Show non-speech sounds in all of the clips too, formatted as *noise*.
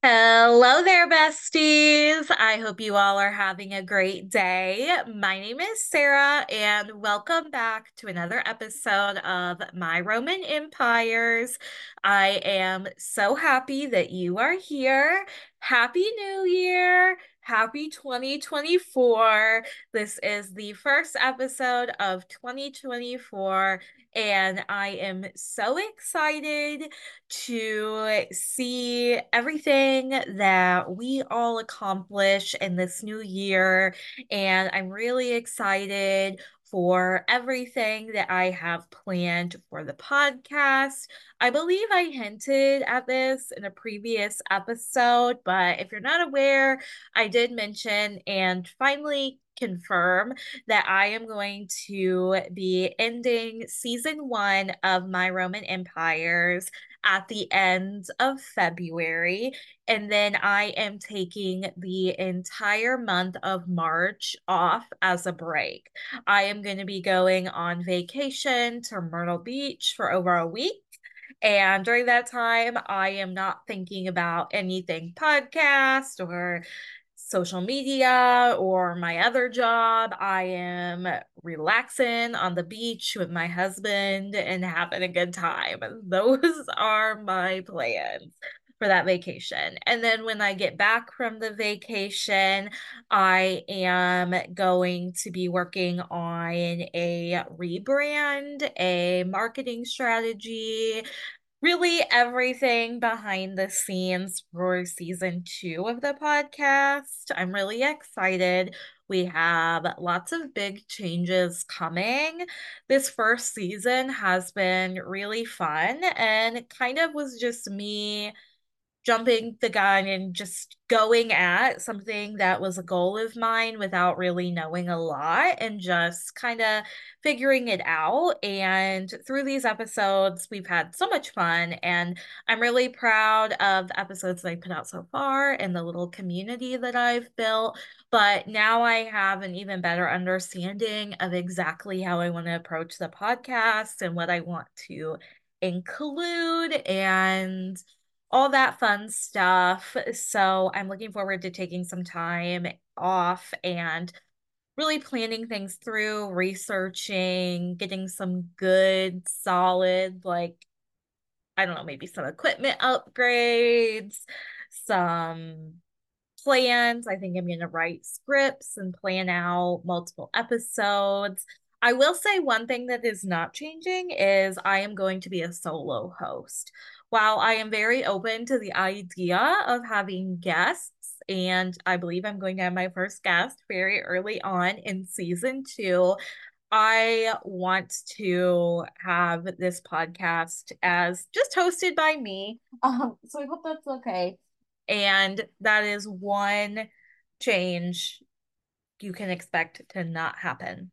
Hello there, besties. I hope you all are having a great day. My name is Sarah, and welcome back to another episode of My Roman Empires. I am so happy that you are here. Happy New Year! Happy 2024. This is the first episode of 2024, and I am so excited to see everything that we all accomplish in this new year. And I'm really excited for everything that I have planned for the podcast. I believe I hinted at this in a previous episode, but if you're not aware, I did mention and finally confirm that I am going to be ending season one of My Roman Empires at the end of February. And then I am taking the entire month of March off as a break. I am going to be going on vacation to Myrtle Beach for over a week. And during that time, I am not thinking about anything podcast or social media or my other job. I am relaxing on the beach with my husband and having a good time. *laughs* Those are my plans for that vacation. And then when I get back from the vacation, I am going to be working on a rebrand, a marketing strategy, really everything behind the scenes for season two of the podcast. I'm really excited. We have lots of big changes coming. This first season has been really fun and kind of was just me jumping the gun and just going at something that was a goal of mine without really knowing a lot and just kind of figuring it out. And through these episodes, we've had so much fun. And I'm really proud of the episodes that I put out so far and the little community that I've built. But now I have an even better understanding of exactly how I want to approach the podcast and what I want to include and all that fun stuff. So I'm looking forward to taking some time off and really planning things through, researching, getting some good, solid, like, I don't know, maybe some equipment upgrades, some plans. I think I'm going to write scripts and plan out multiple episodes. I will say one thing that is not changing is I am going to be a solo host while I am very open to the idea of having guests, and I believe I'm going to have my first guest very early on in season two, I want to have this podcast as just hosted by me. *laughs* Um, so I hope that's okay. And that is one change you can expect to not happen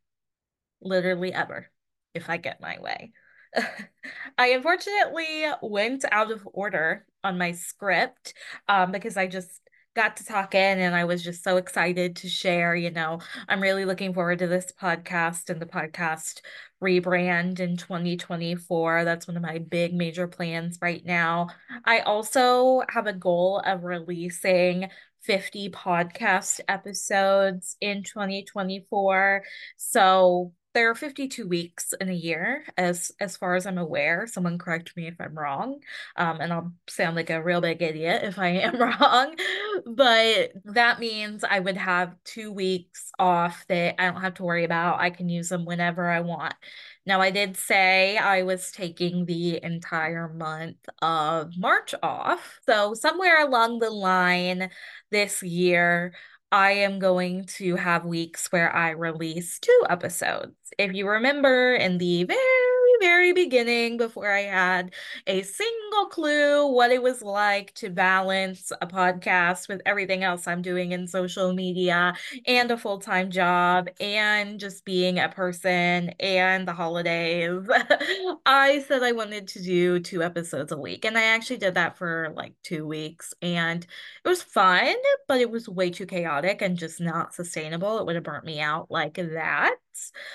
literally ever if I get my way. *laughs* I unfortunately went out of order on my script um, because I just got to talk in and I was just so excited to share. You know, I'm really looking forward to this podcast and the podcast rebrand in 2024. That's one of my big major plans right now. I also have a goal of releasing 50 podcast episodes in 2024. So there are 52 weeks in a year as as far as i'm aware. Someone correct me if i'm wrong um, and i'll sound like a real big idiot if i am *laughs* wrong but that means i would have two weeks off that i don't have to worry about. I can use them whenever i want. Now i did say i was taking the entire month of march off so somewhere along the line this year I am going to have weeks where I release two episodes. If you remember in the very very beginning before I had a single clue what it was like to balance a podcast with everything else I'm doing in social media and a full time job and just being a person and the holidays. *laughs* I said I wanted to do two episodes a week, and I actually did that for like two weeks, and it was fun, but it was way too chaotic and just not sustainable. It would have burnt me out like that.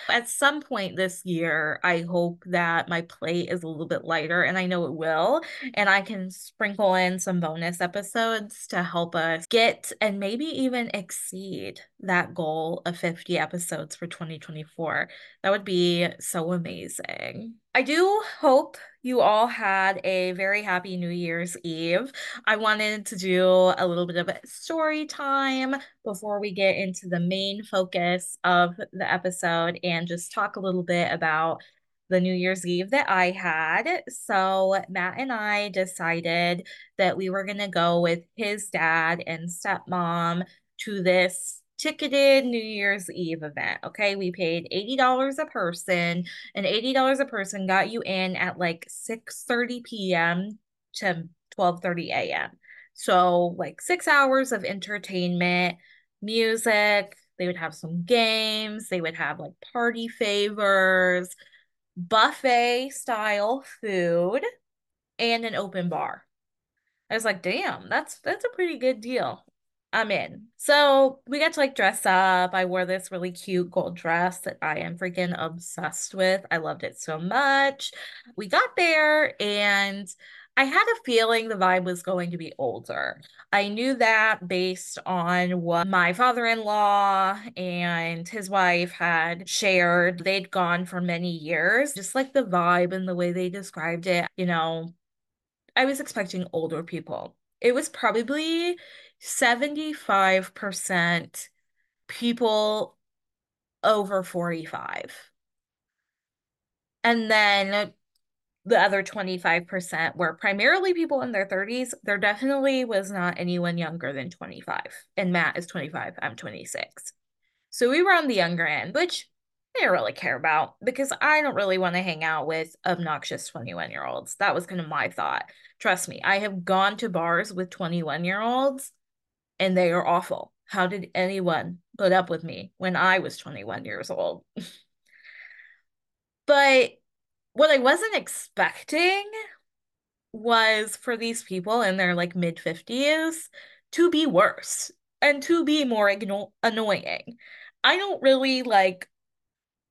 At some point this year, I hope that my plate is a little bit lighter, and I know it will. And I can sprinkle in some bonus episodes to help us get and maybe even exceed that goal of 50 episodes for 2024. That would be so amazing. I do hope you all had a very happy New Year's Eve. I wanted to do a little bit of a story time before we get into the main focus of the episode and just talk a little bit about the New Year's Eve that I had. So, Matt and I decided that we were going to go with his dad and stepmom to this ticketed New Year's Eve event. Okay. We paid $80 a person, and $80 a person got you in at like 6 30 p.m. to 12 30 a.m. So, like six hours of entertainment, music. They would have some games, they would have like party favors, buffet style food, and an open bar. I was like, damn, that's that's a pretty good deal. I'm in. So we got to like dress up. I wore this really cute gold dress that I am freaking obsessed with. I loved it so much. We got there and I had a feeling the vibe was going to be older. I knew that based on what my father in law and his wife had shared. They'd gone for many years, just like the vibe and the way they described it. You know, I was expecting older people. It was probably 75% people over 45. And then the other 25% were primarily people in their 30s. There definitely was not anyone younger than 25. And Matt is 25, I'm 26. So we were on the younger end, which I don't really care about because I don't really want to hang out with obnoxious 21 year olds. That was kind of my thought. Trust me, I have gone to bars with 21 year olds and they are awful. How did anyone put up with me when I was 21 years old? *laughs* but what I wasn't expecting was for these people in their like mid 50s to be worse and to be more igno- annoying. I don't really like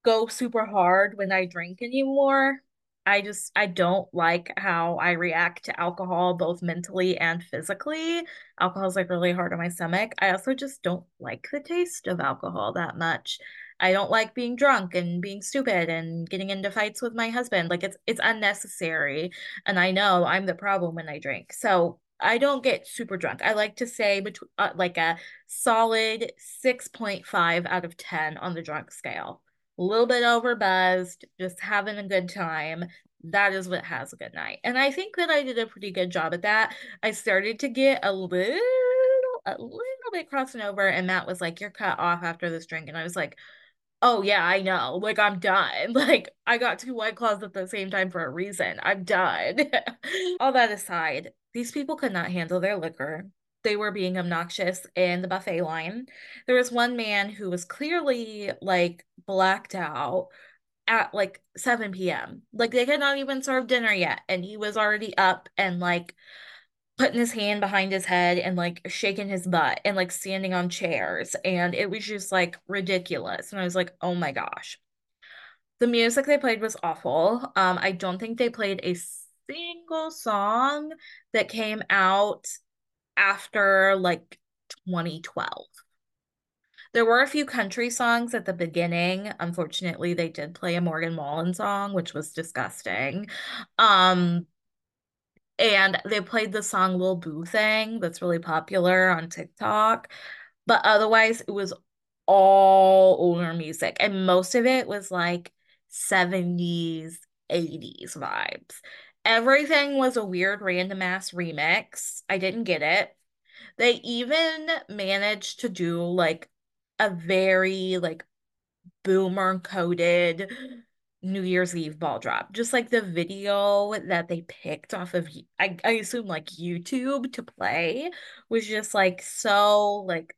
go super hard when I drink anymore. I just I don't like how I react to alcohol both mentally and physically. Alcohol's like really hard on my stomach. I also just don't like the taste of alcohol that much. I don't like being drunk and being stupid and getting into fights with my husband. Like it's it's unnecessary and I know I'm the problem when I drink. So I don't get super drunk. I like to say between uh, like a solid 6.5 out of 10 on the drunk scale a little bit over buzzed, just having a good time. That is what has a good night. And I think that I did a pretty good job at that. I started to get a little, a little bit crossing over, and Matt was like, You're cut off after this drink. And I was like, Oh yeah, I know. Like I'm done. *laughs* Like I got two white claws at the same time for a reason. I'm done. *laughs* All that aside, these people could not handle their liquor they were being obnoxious in the buffet line. There was one man who was clearly like blacked out at like 7 p.m. Like they had not even served dinner yet. And he was already up and like putting his hand behind his head and like shaking his butt and like standing on chairs. And it was just like ridiculous. And I was like, oh my gosh. The music they played was awful. Um, I don't think they played a single song that came out after like 2012. There were a few country songs at the beginning. Unfortunately, they did play a Morgan Wallen song, which was disgusting. Um, and they played the song Lil Boo Thang that's really popular on TikTok. But otherwise, it was all older music. And most of it was like 70s, 80s vibes. Everything was a weird random ass remix. I didn't get it. They even managed to do like a very like boomer coded New Year's Eve ball drop. Just like the video that they picked off of I, I assume like YouTube to play was just like so like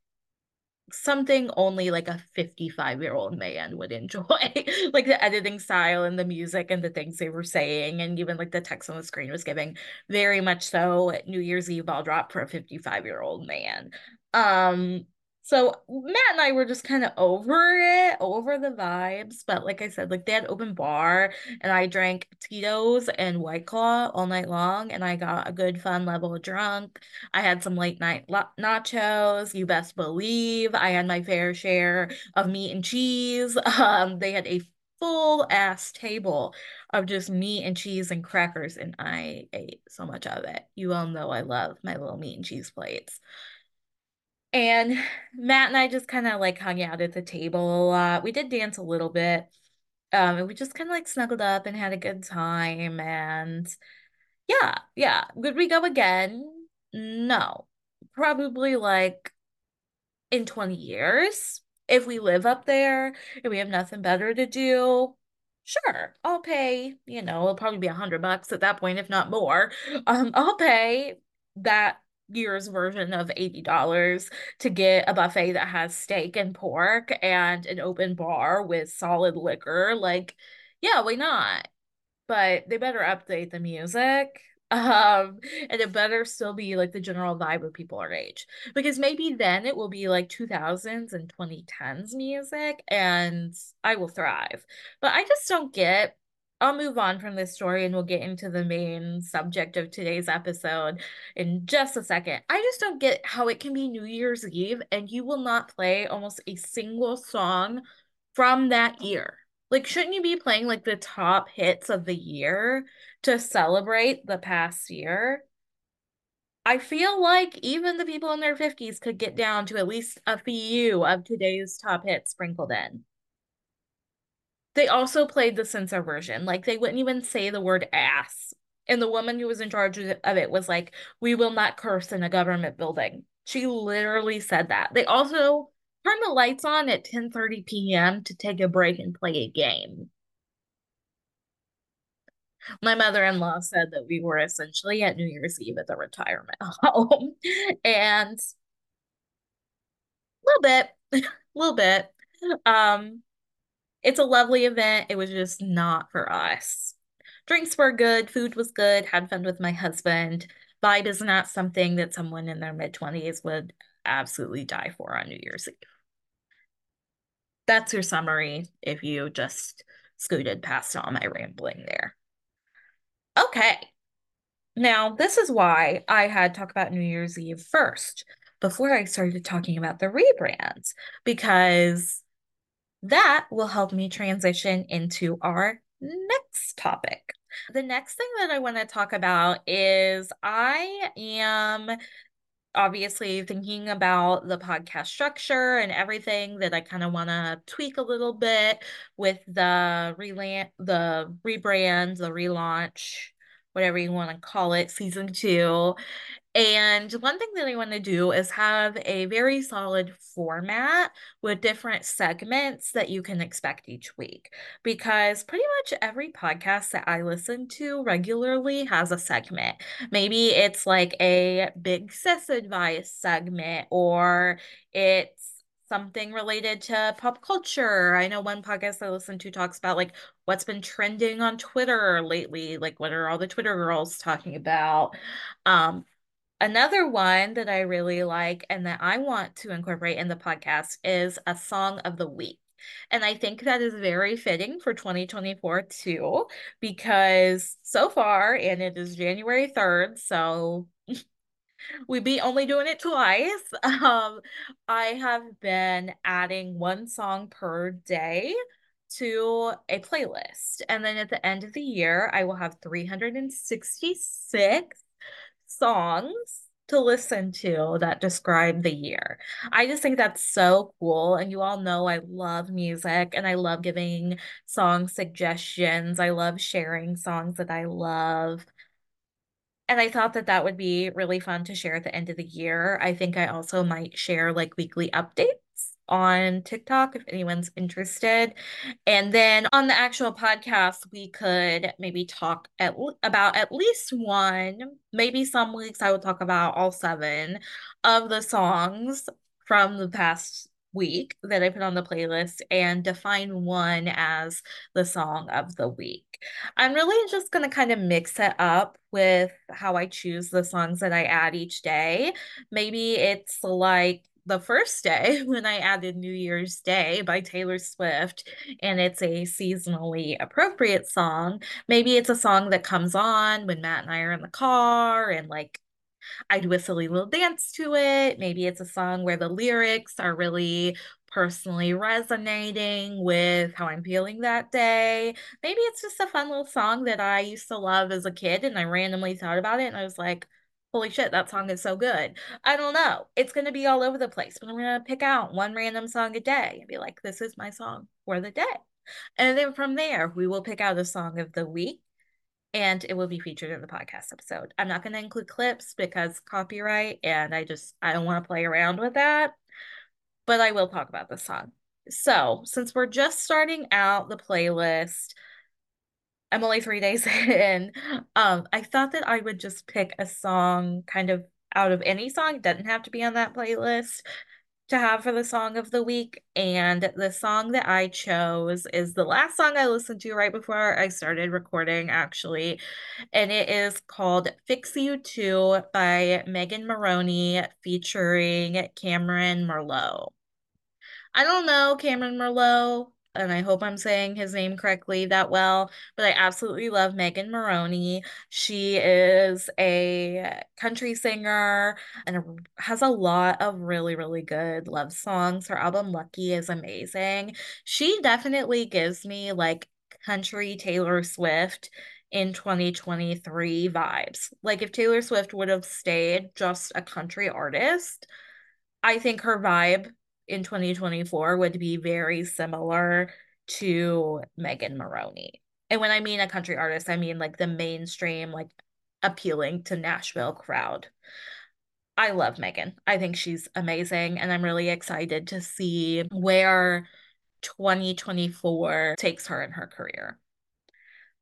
something only like a 55 year old man would enjoy *laughs* like the editing style and the music and the things they were saying and even like the text on the screen was giving. Very much so new year's eve ball drop for a 55 year old man. Um So Matt and I were just kind of over it, over the vibes. But like I said, like they had open bar and I drank Tito's and White Claw all night long and I got a good fun level drunk. I had some late night nachos. You best believe I had my fair share of meat and cheese. *laughs* Um, they had a full ass table of just meat and cheese and crackers and I ate so much of it. You all know I love my little meat and cheese plates. And Matt and I just kind of like hung out at the table a lot. We did dance a little bit. Um, and we just kind of like snuggled up and had a good time. And yeah, yeah. Would we go again? No. Probably like in 20 years. If we live up there and we have nothing better to do, sure, I'll pay, you know, it'll probably be a hundred bucks at that point, if not more. Um, I'll pay that year's version of $80 to get a buffet that has steak and pork and an open bar with solid liquor. Like, yeah, why not? But they better update the music. *laughs* Um, and it better still be like the general vibe of people our age. Because maybe then it will be like 2000s and 2010s music and I will thrive. But I just don't get I'll move on from this story and we'll get into the main subject of today's episode in just a second. I just don't get how it can be New Year's Eve and you will not play almost a single song from that year. Like, shouldn't you be playing like the top hits of the year to celebrate the past year? I feel like even the people in their 50s could get down to at least a few of today's top hits sprinkled in. They also played the censor version. Like they wouldn't even say the word ass. And the woman who was in charge of it was like, we will not curse in a government building. She literally said that. They also turned the lights on at 10:30 p.m. to take a break and play a game. My mother-in-law said that we were essentially at New Year's Eve at the retirement *laughs* home. and a little bit, a *laughs* little bit. Um, it's a lovely event. It was just not for us. Drinks were good, food was good, had fun with my husband. Vibe is not something that someone in their mid 20s would absolutely die for on New Year's Eve. That's your summary if you just scooted past all my rambling there. Okay. Now, this is why I had talk about New Year's Eve first before I started talking about the rebrands because that will help me transition into our next topic. The next thing that I want to talk about is I am obviously thinking about the podcast structure and everything that I kind of want to tweak a little bit with the reland the rebrand, the relaunch, whatever you want to call it, season two. And one thing that I want to do is have a very solid format with different segments that you can expect each week. Because pretty much every podcast that I listen to regularly has a segment. Maybe it's like a big sis advice segment, or it's something related to pop culture. I know one podcast I listen to talks about like what's been trending on Twitter lately, like what are all the Twitter girls talking about. Um, Another one that I really like and that I want to incorporate in the podcast is a song of the week. And I think that is very fitting for 2024 too, because so far, and it is January 3rd, so *laughs* we be only doing it twice. *laughs* Um, I have been adding one song per day to a playlist. And then at the end of the year, I will have 366 songs to listen to that describe the year. I just think that's so cool. And you all know I love music and I love giving song suggestions. I love sharing songs that I love. And I thought that that would be really fun to share at the end of the year. I think I also might share like weekly updates on TikTok if anyone's interested. And then on the actual podcast, we could maybe talk at, about at least one, maybe some weeks I would talk about all seven of the songs from the past week that I put on the playlist and define one as the song of the week. I'm really just going to kind of mix it up with how I choose the songs that I add each day. Maybe it's like the first day *laughs* when I added New Year's Day by Taylor Swift, and it's a seasonally appropriate song. Maybe it's a song that comes on when Matt and I are in the car and like I do a silly little dance to it. Maybe it's a song where the lyrics are really personally resonating with how I'm feeling that day. Maybe it's just a fun little song that I used to love as a kid and I randomly thought about it and I was like, holy shit, that song is so good. I don't know. It's going to be all over the place, but I'm going to pick out one random song a day and be like, this is my song for the day. And then from there, we will pick out a song of the week and it will be featured in the podcast episode. I'm not going to include clips because copyright and I just I don't want to play around with that. But I will talk about the song. So, since we're just starting out the playlist, I'm only 3 days *laughs* in. Um I thought that I would just pick a song kind of out of any song, it doesn't have to be on that playlist to have for the song of the week. And the song that I chose is the last song I listened to right before I started recording, actually. And it is called Fix You Too by Megan Moroney featuring Cameron Merlot. I don't know Cameron Merlot and I hope I'm saying his name correctly that well, but I absolutely love Megan Moroney. She is a country singer and has a lot of really, really good love songs. Her album Lucky is amazing. She definitely gives me like country Taylor Swift in 2023 vibes. Like if Taylor Swift would have stayed just a country artist, I think her vibe in 2024 would be very similar to Megan Moroney. And when I mean a country artist, I mean like the mainstream, like appealing to Nashville crowd. I love Megan. I think she's amazing. And I'm really excited to see where 2024 takes her in her career.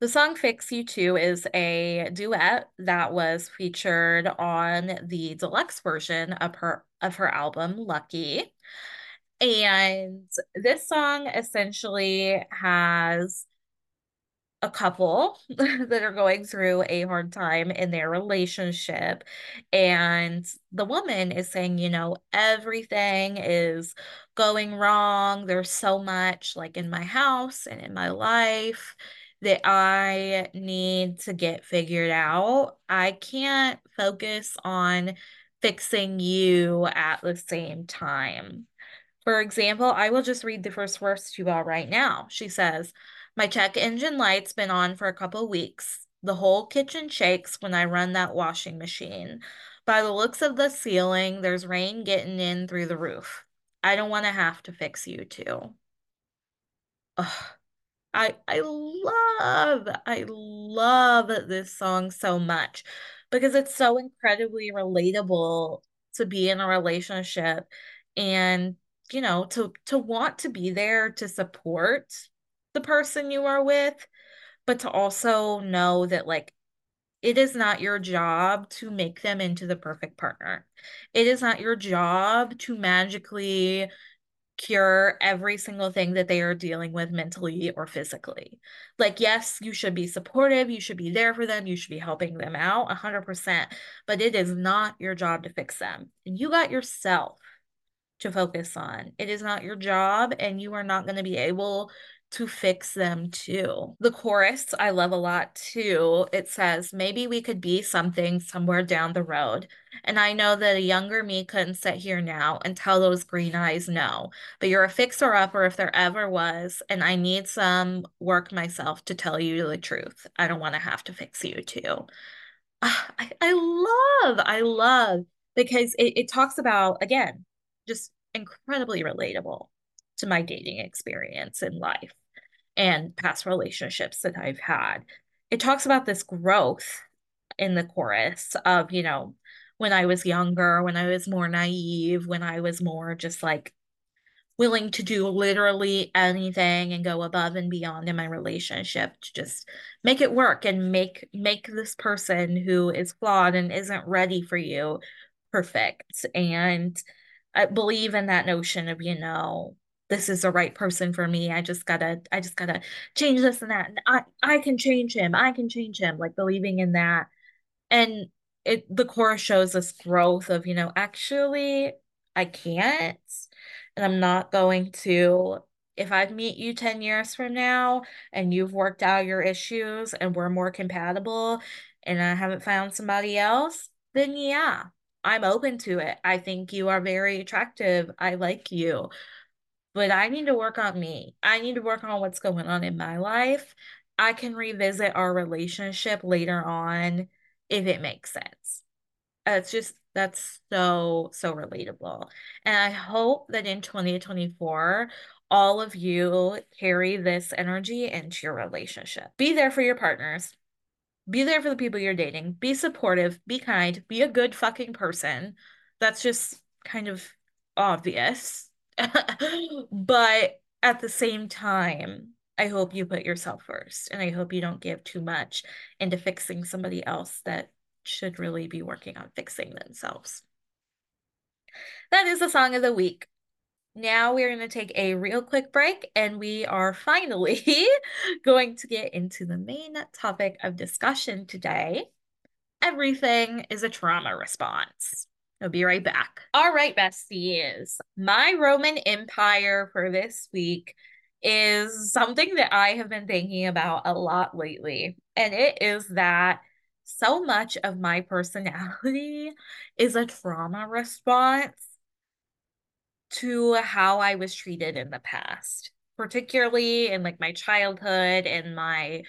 The song Fix You Too is a duet that was featured on the deluxe version of her of her album Lucky. And this song essentially has a couple *laughs* that are going through a hard time in their relationship. And the woman is saying, you know, everything is going wrong. There's so much like in my house and in my life that I need to get figured out. I can't focus on fixing you at the same time. For example, I will just read the first verse to you all right now. She says, My check engine light's been on for a couple weeks. The whole kitchen shakes when I run that washing machine. By the looks of the ceiling, there's rain getting in through the roof. I don't want to have to fix you too. Ugh. I I love I love this song so much because it's so incredibly relatable to be in a relationship and you know to to want to be there to support the person you are with but to also know that like it is not your job to make them into the perfect partner. It is not your job to magically cure every single thing that they are dealing with mentally or physically. Like, yes, you should be supportive, you should be there for them, you should be helping them out 100%, but it is not your job to fix them. And you got yourself to focus on. It is not your job, and you are not going to be able to fix them too. The chorus I love a lot too. It says, maybe we could be something somewhere down the road. And I know that a younger me couldn't sit here now and tell those green eyes no. But you're a fixer upper if there ever was. And I need some work myself to tell you the truth. I don't want to have to fix you too. Uh, I, I love, I love because it, it talks about, again, just incredibly relatable to my dating experience in life and past relationships that I've had. It talks about this growth in the chorus of, you know, when I was younger, when I was more naive, when I was more just like willing to do literally anything and go above and beyond in my relationship to just make it work and make make this person who is flawed and isn't ready for you perfect and I believe in that notion of, you know, this is the right person for me. I just gotta, I just gotta change this and that. And I, I can change him. I can change him. Like believing in that. And it, the chorus shows this growth of, you know, actually, I can't. And I'm not going to, if I meet you 10 years from now and you've worked out your issues and we're more compatible and I haven't found somebody else, then yeah, I'm open to it. I think you are very attractive. I like you. But I need to work on me. I need to work on what's going on in my life. I can revisit our relationship later on if it makes sense. It's just that's so so relatable. And I hope that in 2024 all of you carry this energy into your relationship. Be there for your partners. Be there for the people you're dating. Be supportive, be kind, be a good fucking person. That's just kind of obvious. *laughs* but at the same time, I hope you put yourself first and I hope you don't give too much into fixing somebody else that should really be working on fixing themselves. That is the song of the week. Now we're going to take a real quick break and we are finally *laughs* going to get into the main topic of discussion today. Everything is a trauma response. I'll be right back. All right, besties. My Roman Empire for this week is something that I have been thinking about a lot lately. And it is that so much of my personality *laughs* is a trauma response to how I was treated in the past, particularly in like my childhood and my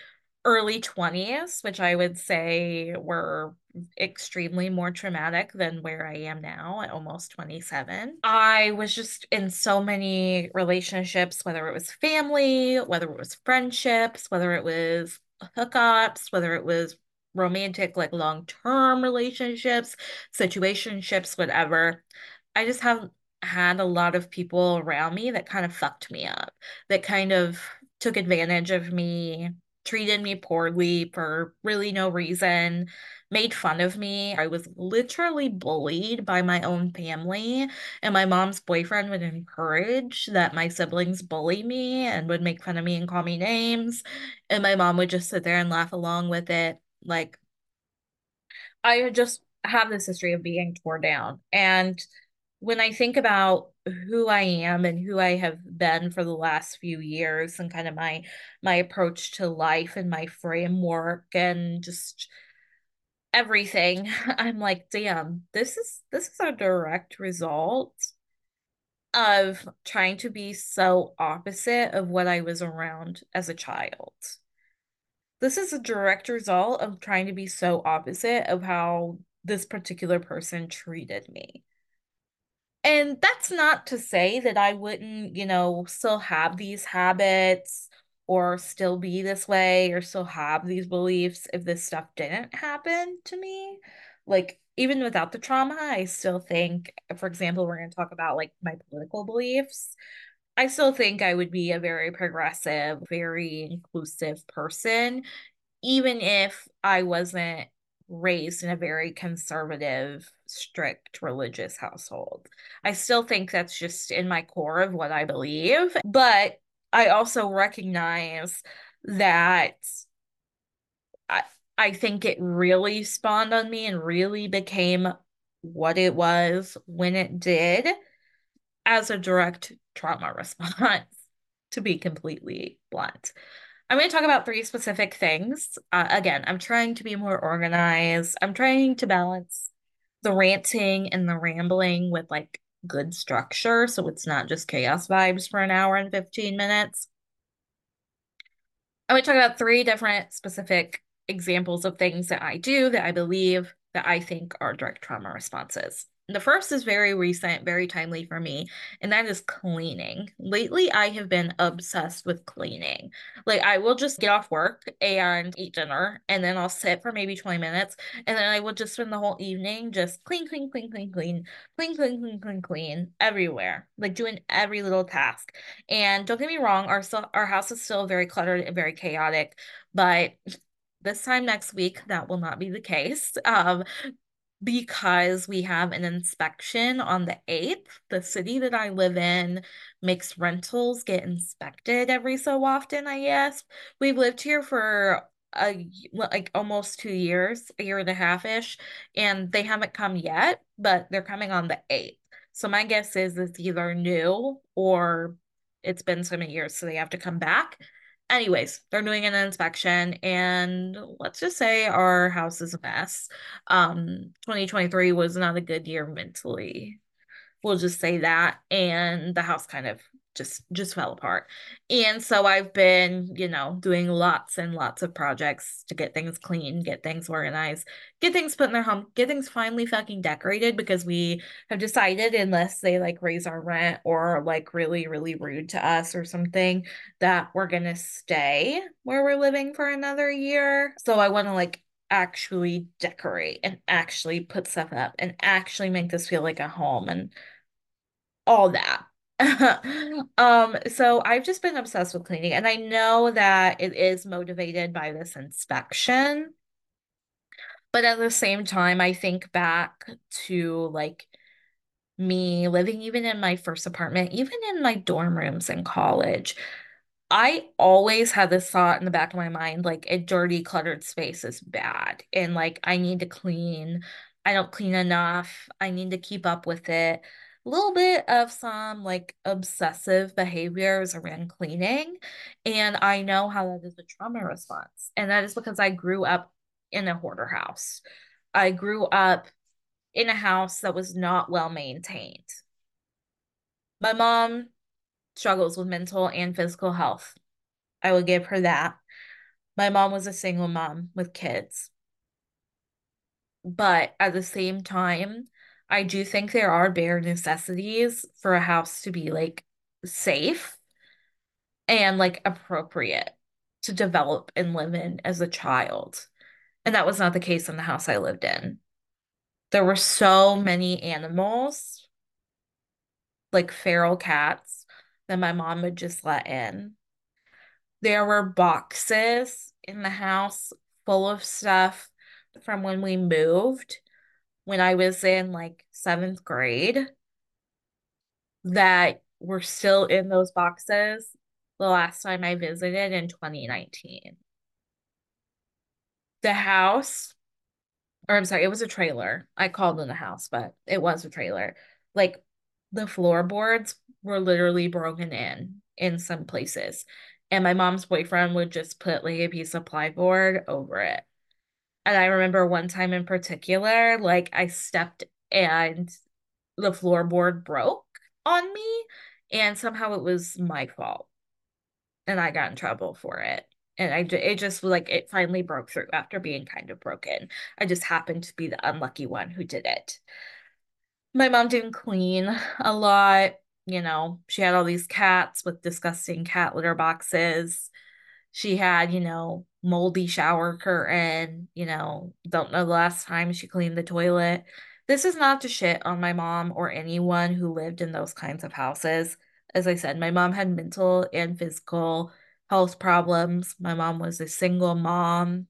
early 20s, which I would say were extremely more traumatic than where I am now at almost 27. I was just in so many relationships, whether it was family, whether it was friendships, whether it was hookups, whether it was romantic, like long term relationships, situationships, whatever. I just have had a lot of people around me that kind of fucked me up, that kind of took advantage of me, treated me poorly for really no reason, made fun of me. I was literally bullied by my own family, and my mom's boyfriend would encourage that my siblings bully me and would make fun of me and call me names, and my mom would just sit there and laugh along with it. Like, I just have this history of being torn down. And when I think about who I am and who I have been for the last few years and kind of my my approach to life and my framework and just everything, *laughs* I'm like, damn, this is this is a direct result of trying to be so opposite of what I was around as a child. This is a direct result of trying to be so opposite of how this particular person treated me. And that's not to say that I wouldn't, you know, still have these habits or still be this way or still have these beliefs if this stuff didn't happen to me. Like, even without the trauma, I still think, for example, we're going to talk about like my political beliefs. I still think I would be a very progressive, very inclusive person, even if I wasn't raised in a very conservative, strict religious household. I still think that's just in my core of what I believe. But I also recognize that I, I think it really spawned on me and really became what it was when it did as a direct trauma *laughs* response, to be completely blunt. I'm going to talk about three specific things. Uh, again, I'm trying to be more organized. I'm trying to balance the ranting and the rambling with like good structure so it's not just chaos vibes for an hour and 15 minutes. I'm going to talk about three different specific examples of things that I do that I believe that I think are direct trauma responses. The first is very recent, very timely for me, and that is cleaning. Lately, I have been obsessed with cleaning. Like, I will just get off work and eat dinner, and then I'll sit for maybe 20 minutes, and then I will just spend the whole evening just clean, clean, clean, clean, clean, clean, clean, clean, clean, clean, everywhere, like doing every little task. And don't get me wrong, our, our house is still very cluttered and very chaotic, but this time next week that will not be the case *laughs* um because we have an inspection on the 8th. The city that I live in makes rentals get inspected every so often, I guess. We've lived here for a like almost 2 years, a year and a half ish, and they haven't come yet, but they're coming on the 8th. So my guess is it's either new or it's been so many years, so they have to come back. Anyways, they're doing an inspection, and let's just say our house is a mess. Um, 2023 was not a good year mentally. We'll just say that. And the house kind of just just fell apart. And so I've been, you know, doing lots and lots of projects to get things clean, get things organized, get things put in their home, get things finally fucking decorated because we have decided unless they like raise our rent or like really really rude to us or something that we're to stay where we're living for another year. So I want to like actually decorate and actually put stuff up and actually make this feel like a home and all that. *laughs* um, so I've just been obsessed with cleaning, and I know that it is motivated by this inspection. But at the same time, I think back to like me living even in my first apartment, even in my dorm rooms in college. I always had this thought in the back of my mind like a dirty, cluttered space is bad. And like I need to clean. I don't clean enough. I need to keep up with it little bit of some like obsessive behaviors around cleaning. And I know how that is a trauma response. And that is because I grew up in a hoarder house. I grew up in a house that was not well maintained. My mom struggles with mental and physical health. I would give her that. My mom was a single mom with kids. But at the same time, I do think there are bare necessities for a house to be like safe and like appropriate to develop and live in as a child. And that was not the case in the house I lived in. There were so many animals, like feral cats, that my mom would just let in. There were boxes in the house full of stuff from when we moved when I was in like seventh grade that were still in those boxes the last time I visited in 2019. The house, or I'm sorry, it was a trailer. I called it a house, but it was a trailer. Like the floorboards were literally broken in in some places. And my mom's boyfriend would just put like a piece of plyboard over it. And I remember one time in particular, like I stepped and the floorboard broke on me, and somehow it was my fault. And I got in trouble for it. And I it just like it finally broke through after being kind of broken. I just happened to be the unlucky one who did it. My mom didn't clean a lot. You know, she had all these cats with disgusting cat litter boxes. She had, you know, moldy shower curtain, you know, don't know the last time she cleaned the toilet. This is not to shit on my mom or anyone who lived in those kinds of houses. As I said, my mom had mental and physical health problems. My mom was a single mom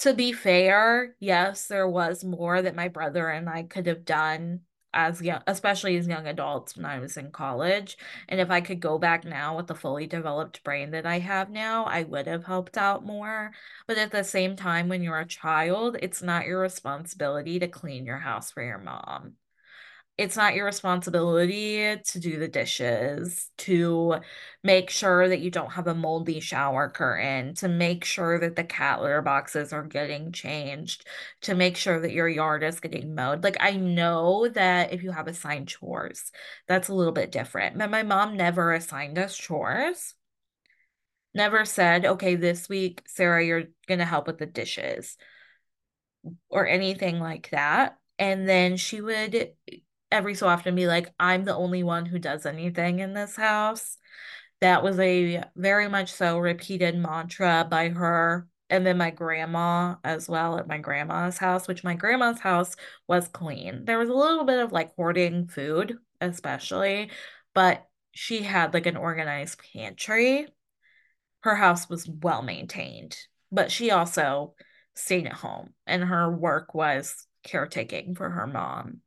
to be fair, yes, there was more that my brother and I could have done as young, especially as young adults when I was in college. And if I could go back now with the fully developed brain that I have now, I would have helped out more. But at the same time, when you're a child, it's not your responsibility to clean your house for your mom it's not your responsibility to do the dishes, to make sure that you don't have a moldy shower curtain, to make sure that the cat litter boxes are getting changed, to make sure that your yard is getting mowed. Like, I know that if you have assigned chores, that's a little bit different. But my mom never assigned us chores. Never said, okay, this week, Sarah, you're going to help with the dishes or anything like that. And then she would every so often be like, I'm the only one who does anything in this house. That was a very much so repeated mantra by her. And then my grandma as well at my grandma's house, which my grandma's house was clean. There was a little bit of like hoarding food, especially, but she had like an organized pantry. Her house was well maintained, but she also stayed at home and her work was caretaking for her mom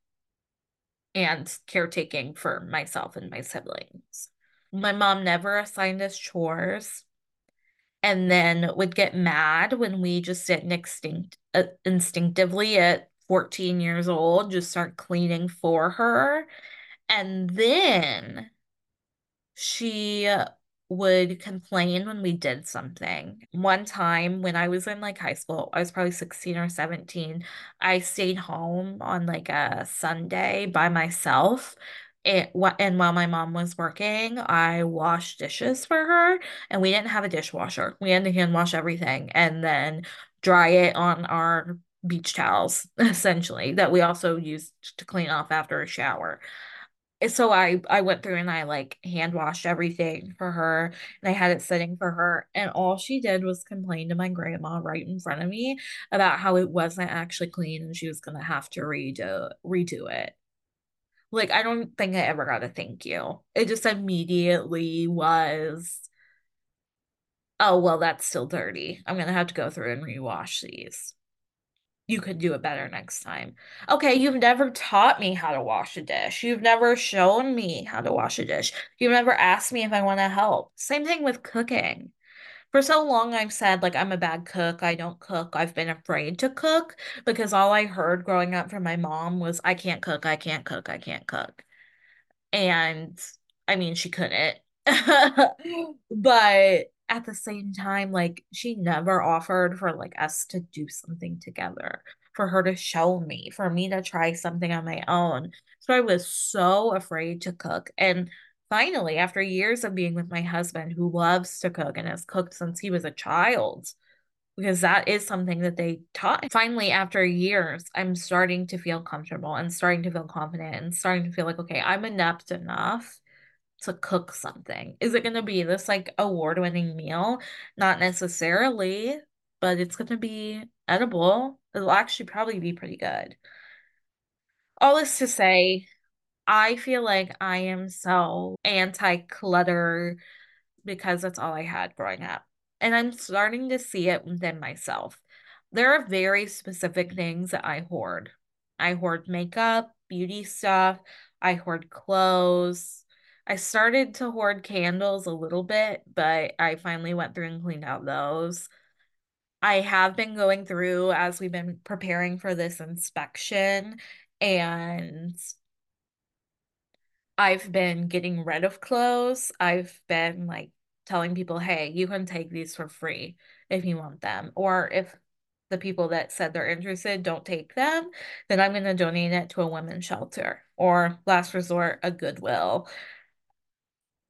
and caretaking for myself and my siblings. My mom never assigned us chores and then would get mad when we just didn't extinct uh, instinctively at 14 years old, just start cleaning for her. And then she would complain when we did something. One time when I was in like high school, I was probably 16 or 17, I stayed home on like a Sunday by myself. It, and while my mom was working, I washed dishes for her, and we didn't have a dishwasher. We had to hand wash everything and then dry it on our beach towels, *laughs* essentially, that we also used to clean off after a shower so I I went through and I like hand washed everything for her and I had it sitting for her and all she did was complain to my grandma right in front of me about how it wasn't actually clean and she was gonna have to redo redo it. Like I don't think I ever got a thank you. It just immediately was oh well that's still dirty. I'm gonna have to go through and rewash these you could do it better next time. Okay, you've never taught me how to wash a dish. You've never shown me how to wash a dish. You've never asked me if I want to help. Same thing with cooking. For so long, I've said, like, I'm a bad cook. I don't cook. I've been afraid to cook because all I heard growing up from my mom was, I can't cook. I can't cook. I can't cook. And I mean, she couldn't. *laughs* but at the same time, like she never offered for like us to do something together, for her to show me, for me to try something on my own. So I was so afraid to cook. And finally, after years of being with my husband who loves to cook and has cooked since he was a child, because that is something that they taught. Finally, after years, I'm starting to feel comfortable and starting to feel confident and starting to feel like, okay, I'm inept enough to cook something. Is it going to be this like award winning meal? Not necessarily, but it's going to be edible. It'll actually probably be pretty good. All this to say, I feel like I am so anti clutter because that's all I had growing up. And I'm starting to see it within myself. There are very specific things that I hoard. I hoard makeup, beauty stuff, I hoard clothes, I started to hoard candles a little bit, but I finally went through and cleaned out those. I have been going through as we've been preparing for this inspection, and I've been getting rid of clothes. I've been like telling people, hey, you can take these for free if you want them. Or if the people that said they're interested don't take them, then I'm going to donate it to a women's shelter or last resort, a Goodwill.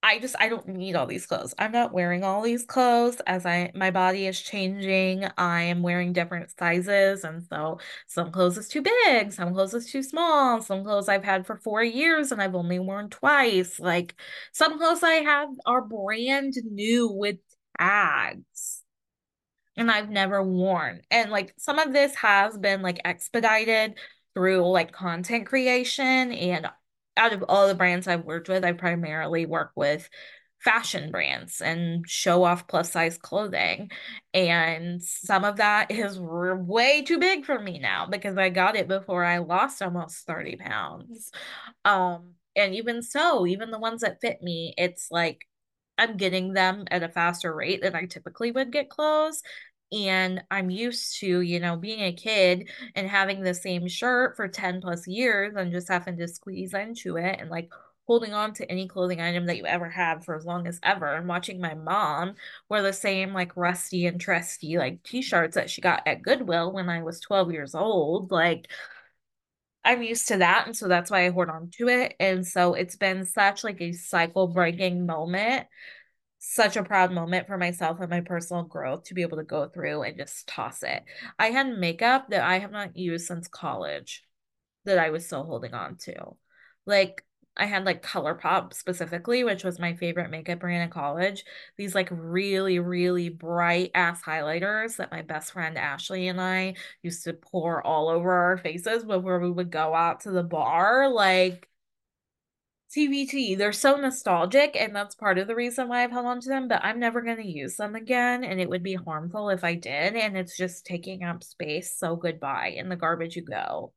I just I don't need all these clothes. I'm not wearing all these clothes as I my body is changing. I am wearing different sizes and so some clothes is too big, some clothes is too small, some clothes I've had for 4 years and I've only worn twice. Like some clothes I have are brand new with tags and I've never worn. And like some of this has been like expedited through like content creation and out of all the brands I've worked with, I primarily work with fashion brands and show off plus size clothing. And some of that is way too big for me now because I got it before I lost almost 30 pounds. Um, and even so, even the ones that fit me, it's like I'm getting them at a faster rate than I typically would get clothes and I'm used to, you know, being a kid and having the same shirt for 10 plus years and just having to squeeze into it and like holding on to any clothing item that you ever had for as long as ever and watching my mom wear the same like rusty and trusty like t-shirts that she got at Goodwill when I was 12 years old like I'm used to that and so that's why I hold on to it and so it's been such like a cycle breaking moment such a proud moment for myself and my personal growth to be able to go through and just toss it. I had makeup that I have not used since college that I was still holding on to. Like I had like ColourPop specifically, which was my favorite makeup brand in college. These like really, really bright ass highlighters that my best friend Ashley and I used to pour all over our faces before we would go out to the bar. Like TBT, they're so nostalgic, and that's part of the reason why I've held on to them, but I'm never going to use them again, and it would be harmful if I did, and it's just taking up space. So goodbye. In the garbage you go.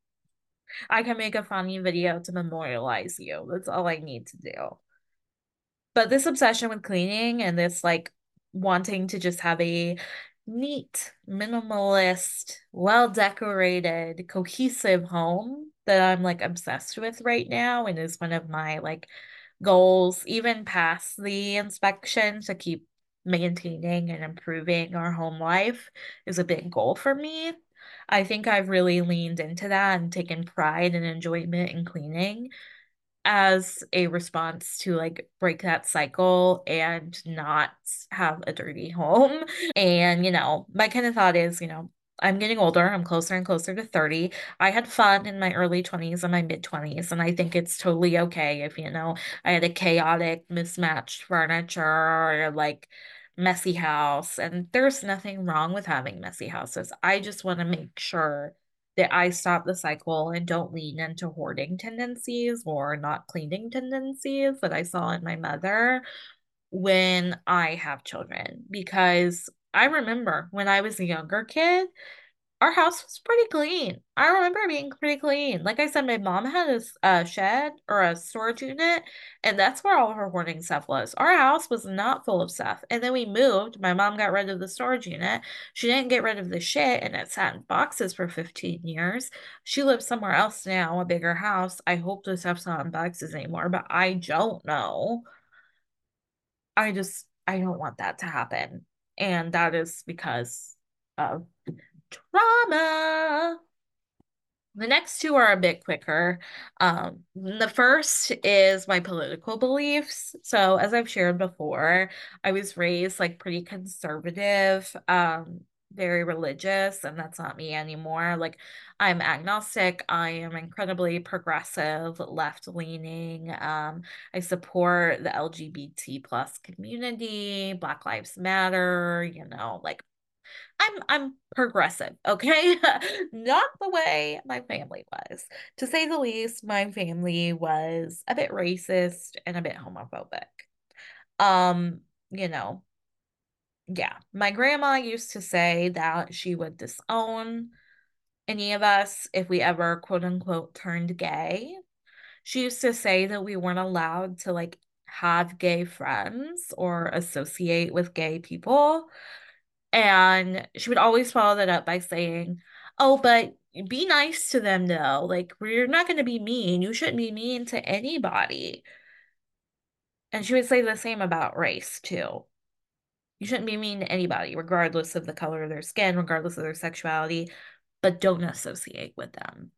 I can make a funny video to memorialize you. That's all I need to do. But this obsession with cleaning and this like wanting to just have a neat, minimalist, well decorated, cohesive home that I'm like obsessed with right now and is one of my like goals, even past the inspection to keep maintaining and improving our home life is a big goal for me. I think I've really leaned into that and taken pride and enjoyment in cleaning as a response to like break that cycle and not have a dirty *laughs* home. And, you know, my kind of thought is, you know, I'm getting older. I'm closer and closer to 30. I had fun in my early 20s and my mid 20s, and I think it's totally okay if, you know, I had a chaotic, mismatched furniture or like messy house. And there's nothing wrong with having messy houses. I just want to make sure that I stop the cycle and don't lean into hoarding tendencies or not cleaning tendencies that I saw in my mother when I have children. Because I remember when I was a younger kid, our house was pretty clean. I remember being pretty clean. Like I said, my mom had a, a, shed or a storage unit, and that's where all her hoarding stuff was. Our house was not full of stuff. And then we moved. My mom got rid of the storage unit. She didn't get rid of the shit, and it sat in boxes for 15 years. She lives somewhere else now, a bigger house. I hope this stuff's not in boxes anymore, but I don't know. I just, I don't want that to happen. And that is because of trauma. The next two are a bit quicker. Um, the first is my political beliefs. So, as I've shared before, I was raised like pretty conservative, um, very religious, and that's not me anymore. Like, I'm agnostic. I am incredibly progressive, left leaning. Um, I support the LGBT plus community, Black Lives Matter, you know, like I'm I'm progressive, okay? *laughs* Not the way my family was. To say the least, my family was a bit racist and a bit homophobic. Um, you know, yeah. My grandma used to say that she would disown any of us if we ever quote unquote turned gay. She used to say that we weren't allowed to like have gay friends or associate with gay people and she would always follow that up by saying, Oh, but be nice to them though. Like, we're not going to be mean. You shouldn't be mean to anybody. And she would say the same about race too. You shouldn't be mean to anybody, regardless of the color of their skin, regardless of their sexuality, but don't associate with them.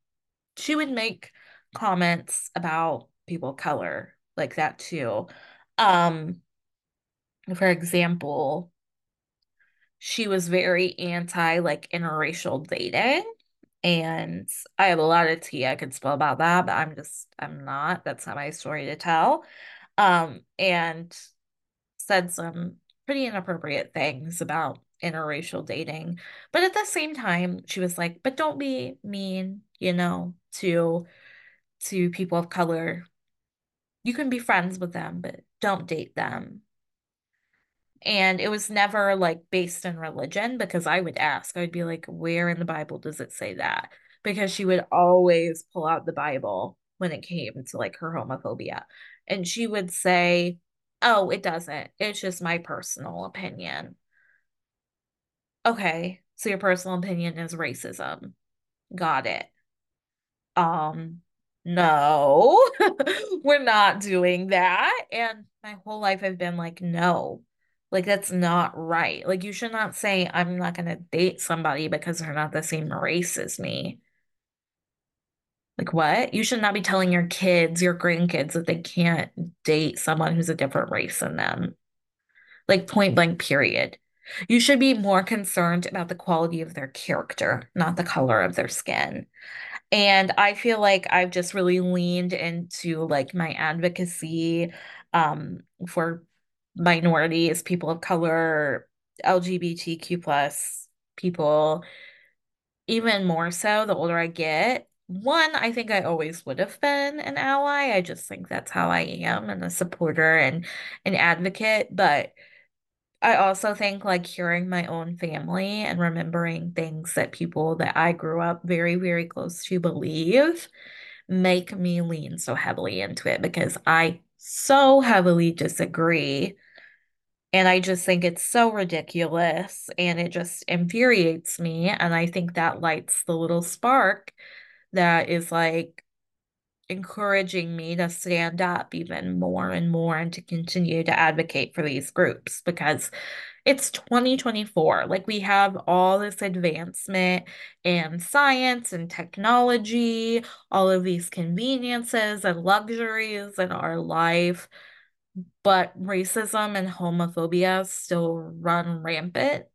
She would make comments about people of color like that too. Um, for example, she was very anti like interracial dating. And I have a lot of tea I could spill about that, but I'm just, I'm not. That's not my story to tell. Um, and said some pretty inappropriate things about interracial dating. But at the same time, she was like, but don't be mean, you know, to to people of color. You can be friends with them, but don't date them. And it was never like based in religion because I would ask, I would be like, where in the Bible does it say that? Because she would always pull out the Bible when it came to like her homophobia. And she would say, oh, it doesn't. It's just my personal opinion. Okay, so your personal opinion is racism. Got it. Um, no, *laughs* we're not doing that. And my whole life I've been like, no, like that's not right. Like you should not say I'm not gonna date somebody because they're not the same race as me. Like what? You should not be telling your kids, your grandkids that they can't date someone who's a different race than them. Like point blank period. You should be more concerned about the quality of their character, not the color of their skin. And I feel like I've just really leaned into like my advocacy um, for minorities, people of color, LGBTQ plus people, even more so the older I get. One, I think I always would have been an ally. I just think that's how I am and a supporter and an advocate. But I also think like hearing my own family and remembering things that people that I grew up very, very close to believe make me lean so heavily into it because I so heavily disagree And I just think it's so ridiculous and it just infuriates me. And I think that lights the little spark that is like encouraging me to stand up even more and more and to continue to advocate for these groups because it's 2024. Like we have all this advancement in science and technology, all of these conveniences and luxuries in our life, but racism and homophobia still run rampant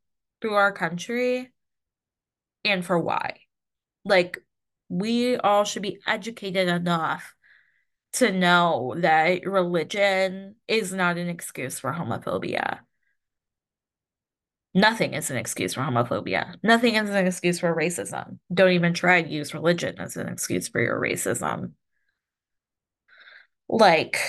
through our country. And for why? Like we all should be educated enough to know that religion is not an excuse for homophobia. Nothing is an excuse for homophobia. Nothing is an excuse for racism. Don't even try to use religion as an excuse for your racism. Like,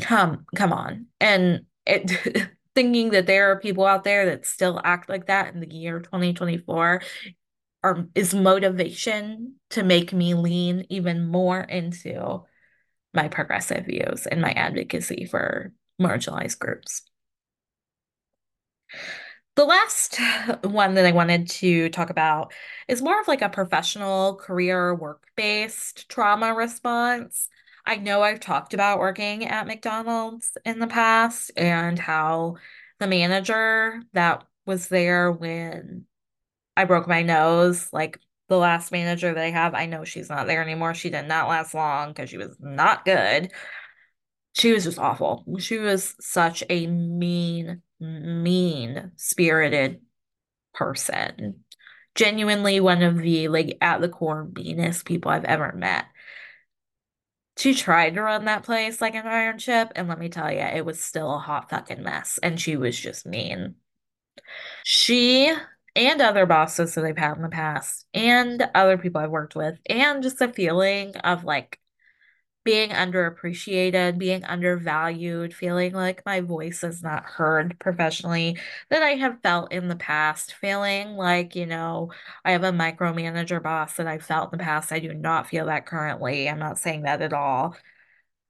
come, come on. And it *laughs* thinking that there are people out there that still act like that in the year 2024 are is motivation to make me lean even more into my progressive views and my advocacy for marginalized groups. The last one that I wanted to talk about is more of like a professional career work-based trauma response. I know I've talked about working at McDonald's in the past and how the manager that was there when I broke my nose, like the last manager that I have, I know she's not there anymore. She did not last long because she was not good. She was just awful. She was such a mean, mean spirited person. Genuinely one of the like at the core meanest people I've ever met. She tried to run that place like an iron ship, and let me tell you, it was still a hot fucking mess, and she was just mean. She and other bosses that I've had in the past, and other people I've worked with, and just a feeling of like being underappreciated, being undervalued, feeling like my voice is not heard professionally that I have felt in the past, feeling like, you know, I have a micromanager boss that I felt in the past. I do not feel that currently. I'm not saying that at all.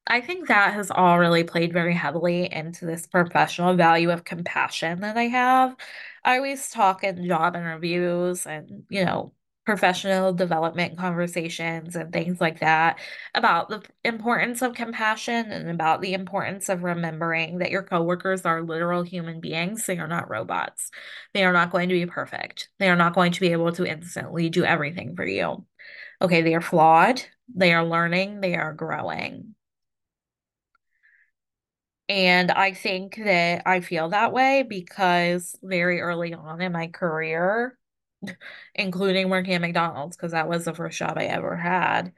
I think that has all really played very heavily into this professional value of compassion that I have. I always talk in job interviews and, you know, professional development conversations and things like that about the importance of compassion and about the importance of remembering that your coworkers are literal human beings. They are not robots. They are not going to be perfect. They are not going to be able to instantly do everything for you. Okay, they are flawed. They are learning. They are growing. And I think that I feel that way because very early on in my career, *laughs* including working at McDonald's, because that was the first job I ever had,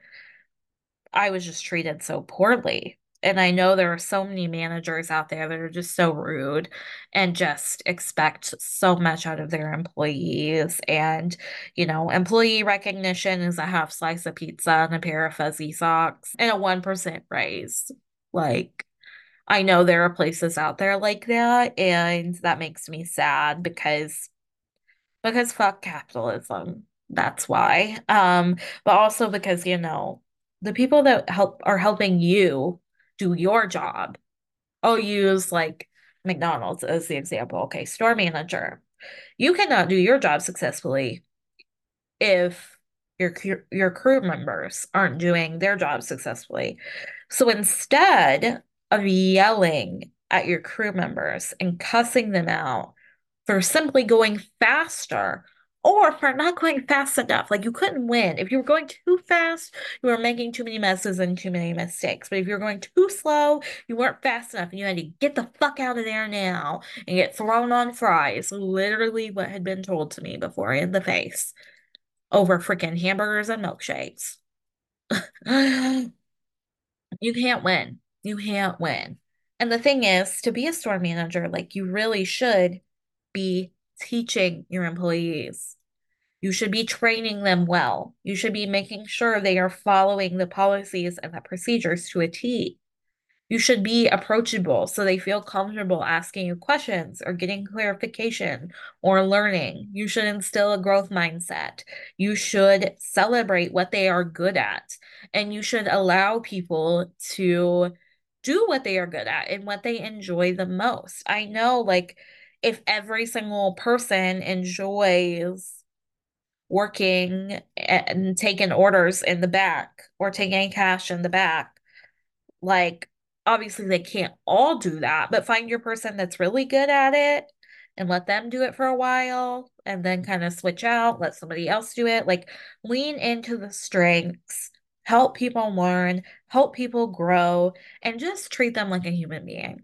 I was just treated so poorly. And I know there are so many managers out there that are just so rude and just expect so much out of their employees. And, you know, employee recognition is a half slice of pizza and a pair of fuzzy socks and a 1% raise. Like, I know there are places out there like that, and that makes me sad because because fuck capitalism. That's why. Um, but also because, you know, the people that help are helping you do your job. I'll use like McDonald's as the example. Okay, store manager. You cannot do your job successfully if your your crew members aren't doing their job successfully. So instead of yelling at your crew members and cussing them out for simply going faster or for not going fast enough. Like you couldn't win. If you were going too fast, you were making too many messes and too many mistakes. But if you were going too slow, you weren't fast enough and you had to get the fuck out of there now and get thrown on fries. Literally what had been told to me before in the face over freaking hamburgers and milkshakes. *laughs* you can't win. You can't win. And the thing is, to be a store manager, like you really should be teaching your employees. You should be training them well. You should be making sure they are following the policies and the procedures to a T. You should be approachable so they feel comfortable asking you questions or getting clarification or learning. You should instill a growth mindset. You should celebrate what they are good at. And you should allow people to do what they are good at and what they enjoy the most. I know, like, if every single person enjoys working and taking orders in the back or taking cash in the back, like, obviously they can't all do that, but find your person that's really good at it and let them do it for a while and then kind of switch out, let somebody else do it. Like, lean into the strengths help people learn, help people grow, and just treat them like a human being.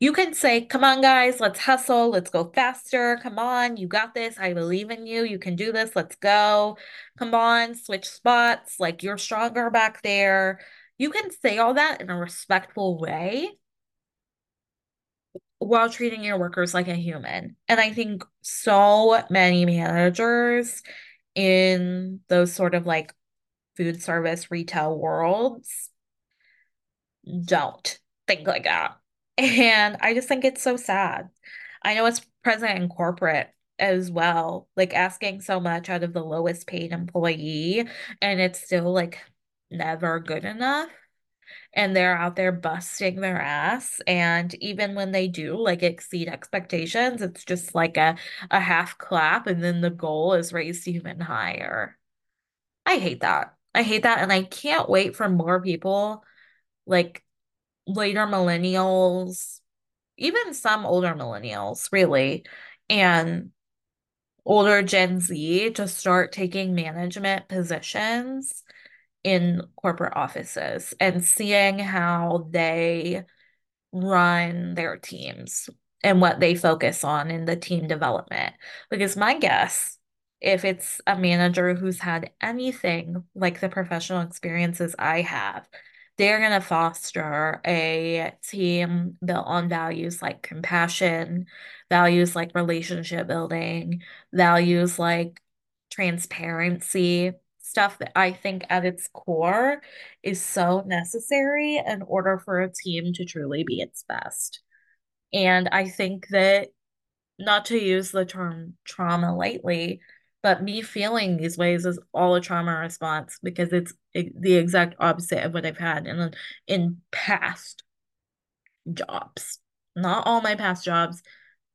You can say, Come on, guys, let's hustle, let's go faster. Come on, you got this. I believe in you. You can do this. Let's go. Come on, switch spots. Like you're stronger back there. You can say all that in a respectful way while treating your workers like a human. And I think so many managers in those sort of like food service retail worlds don't think like that. *laughs* And I just think it's so sad. I know it's present in corporate as well, like asking so much out of the lowest paid employee, and it's still like never good enough. And they're out there busting their ass. And even when they do like exceed expectations, it's just like a, a half clap, and then the goal is raised even higher. I hate that. I hate that. And I can't wait for more people, like later millennials, even some older millennials, really, and older Gen Z to start taking management positions in corporate offices and seeing how they run their teams and what they focus on in the team development. Because my guess if it's a manager who's had anything like the professional experiences I have, they're going to foster a team built on values like compassion, values like relationship building, values like transparency, stuff that I think at its core is so necessary in order for a team to truly be its best. And I think that not to use the term trauma lightly, but me feeling these ways is all a trauma response because it's the exact opposite of what I've had in in past jobs. Not all my past jobs,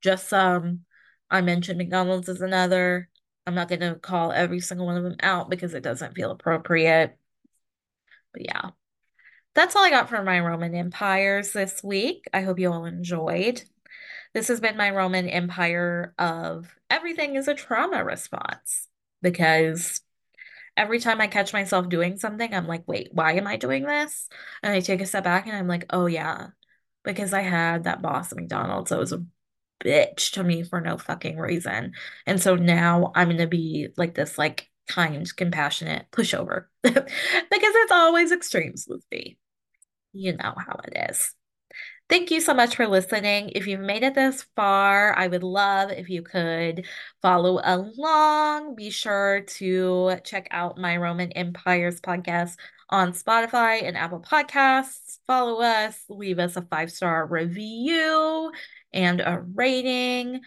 just some. I mentioned McDonald's is another. I'm not going to call every single one of them out because it doesn't feel appropriate. But yeah, that's all I got for my Roman empires this week. I hope you all enjoyed. This has been my Roman Empire of everything is a trauma response because every time I catch myself doing something, I'm like, wait, why am I doing this? And I take a step back and I'm like, oh, yeah, because I had that boss at McDonald's that was a bitch to me for no fucking reason. And so now I'm to be like this, like, kind, compassionate pushover *laughs* because it's always extremes with me. You know how it is. Thank you so much for listening. If you've made it this far, I would love if you could follow along. Be sure to check out my Roman Empires podcast on Spotify and Apple Podcasts. Follow us, leave us a five star review and a rating.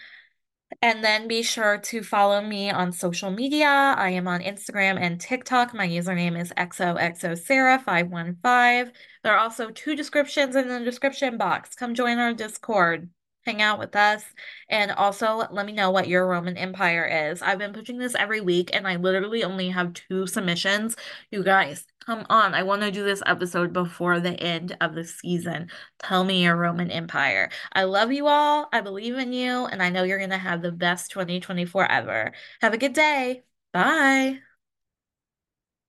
And then be sure to follow me on social media. I am on Instagram and TikTok. My username is XOXOSarah515. There are also two descriptions in the description box. Come join our Discord hang out with us. And also let me know what your Roman Empire is. I've been pushing this every week and I literally only have two submissions. You guys, come on. I want to do this episode before the end of the season. Tell me your Roman Empire. I love you all. I believe in you. And I know you're going to have the best 2024 ever. Have a good day. Bye.